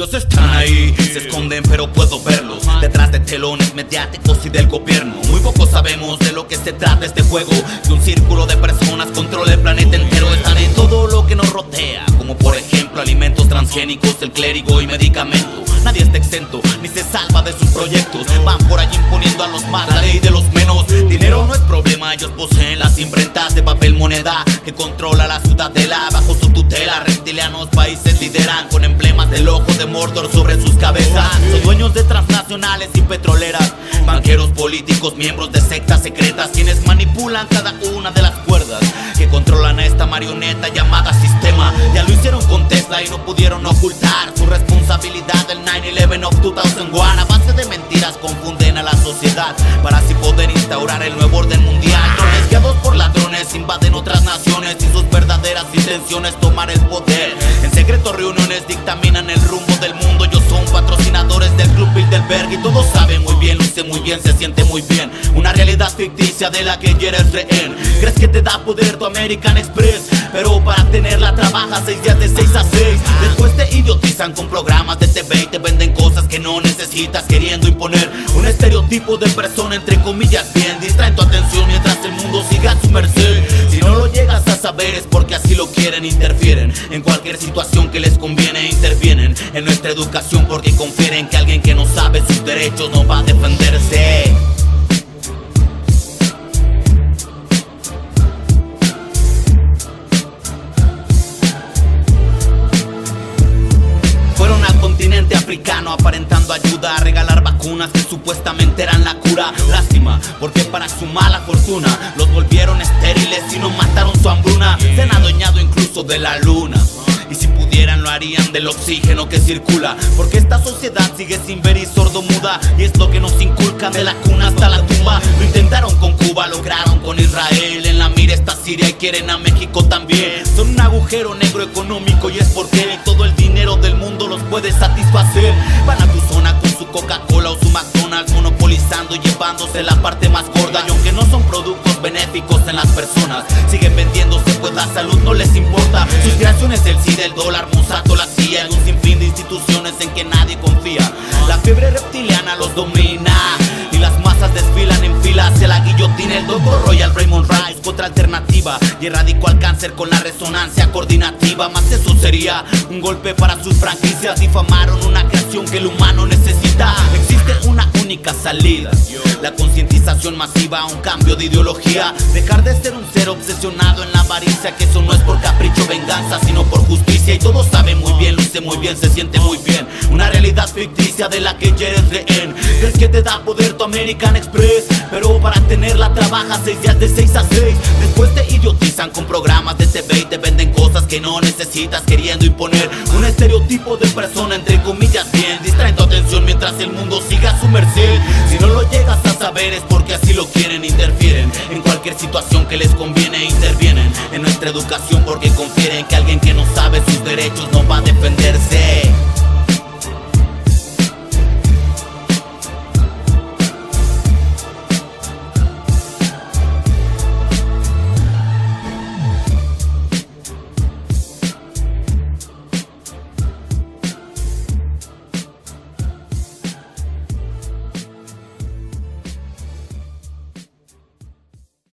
Ellos están ahí, se esconden pero puedo verlos. Detrás de telones mediáticos y del gobierno. Muy poco sabemos de lo que se trata este juego. Que un círculo de personas controla el planeta entero. Están en todo lo que nos rodea Como por ejemplo alimentos transgénicos, el clérigo y medicamentos. Nadie está exento, ni se salva de sus proyectos. Van por allí imponiendo a los más la ley de los menos. Dinero no es problema, ellos poseen las imprentas de papel moneda Que controla emblemas del ojo de Mordor sobre sus cabezas. Son dueños de transnacionales y petroleras. Banqueros políticos, miembros de sectas secretas Quienes manipulan cada una de las cuerdas Que controlan a esta marioneta llamada sistema. Ya lo hicieron con Tesla y no pudieron ocultar su responsabilidad. Del 9-11 of 2001 A base de mentiras confunden a la sociedad Para así poder instaurar el nuevo orden mundial. Drones guiados por ladrones invaden otras naciones Y sus verdaderas intenciones tomar el poder. En secreto reuniones rumbo del mundo. Ellos son patrocinadores del Club Bilderberg Y todos saben muy bien, luce muy bien, se siente muy bien. Una realidad ficticia de la que ya rehén Crees que te da poder tu American Express Pero para tenerla trabajas seis días de 6 a 6 Después te idiotizan con programas de TV y te venden cosas que no necesitas Queriendo imponer. Un estereotipo de persona entre comillas bien. Distraen tu atención mientras el mundo siga a su merced. Si no lo llegas a saber es porque así lo quieren Interfieren en cualquier situación que les conviene nuestra educación porque confieren que alguien que no sabe sus derechos no va a defenderse Fueron al continente africano aparentando ayuda a regalar vacunas que supuestamente eran la cura. Lástima, porque para su mala fortuna los volvieron estériles y no mataron su hambruna. Se han adueñado incluso de la luna. Del oxígeno que circula. Porque esta sociedad sigue sin ver y sordo muda Y es lo que nos inculcan de la cuna hasta la tumba. Lo intentaron con Cuba, lograron con Israel En la mira está Siria y quieren a México también. Son un agujero negro económico y es porque todo el dinero del mundo los puede satisfacer. Van a tu zona con su Coca-Cola o su McDonald's Monopolizando y llevándose la parte más gorda. Y aunque no son productos benéficos en las personas Siguen vendiéndose pues la salud no les importa. Sus creaciones el SIDA, el dólar, Monsanto, la los domina. Y las masas desfilan en fila hacia la guillotina. El doctor Royal Raymond Rice, otra alternativa. Y erradicó al cáncer con la resonancia coordinativa. Más eso sería un golpe para sus franquicias. Difamaron una creación que el humano necesita. Existe una única salida. La concientización masiva, un cambio de ideología. Dejar de ser un ser obsesionado en la avaricia Que eso no es por capricho, venganza, sino por justicia. Y todos saben muy bien, luce muy bien, se siente muy bien Una realidad ficticia de la que ya eres rehén Crees que te da poder tu American Express Pero para tenerla trabajas seis días de 6 a 6 Después te idiotizan con programas de TV y te venden cosas que no necesitas Queriendo imponer. Un estereotipo de persona entre comillas bien. Distraen tu atención mientras el mundo siga a su merced. Si no lo llegas a saber es porque así lo quieren Interfieren. En cualquier situación que les conviene Intervienen. En nuestra educación porque confieren que alguien que no sabe sus derechos no va a defender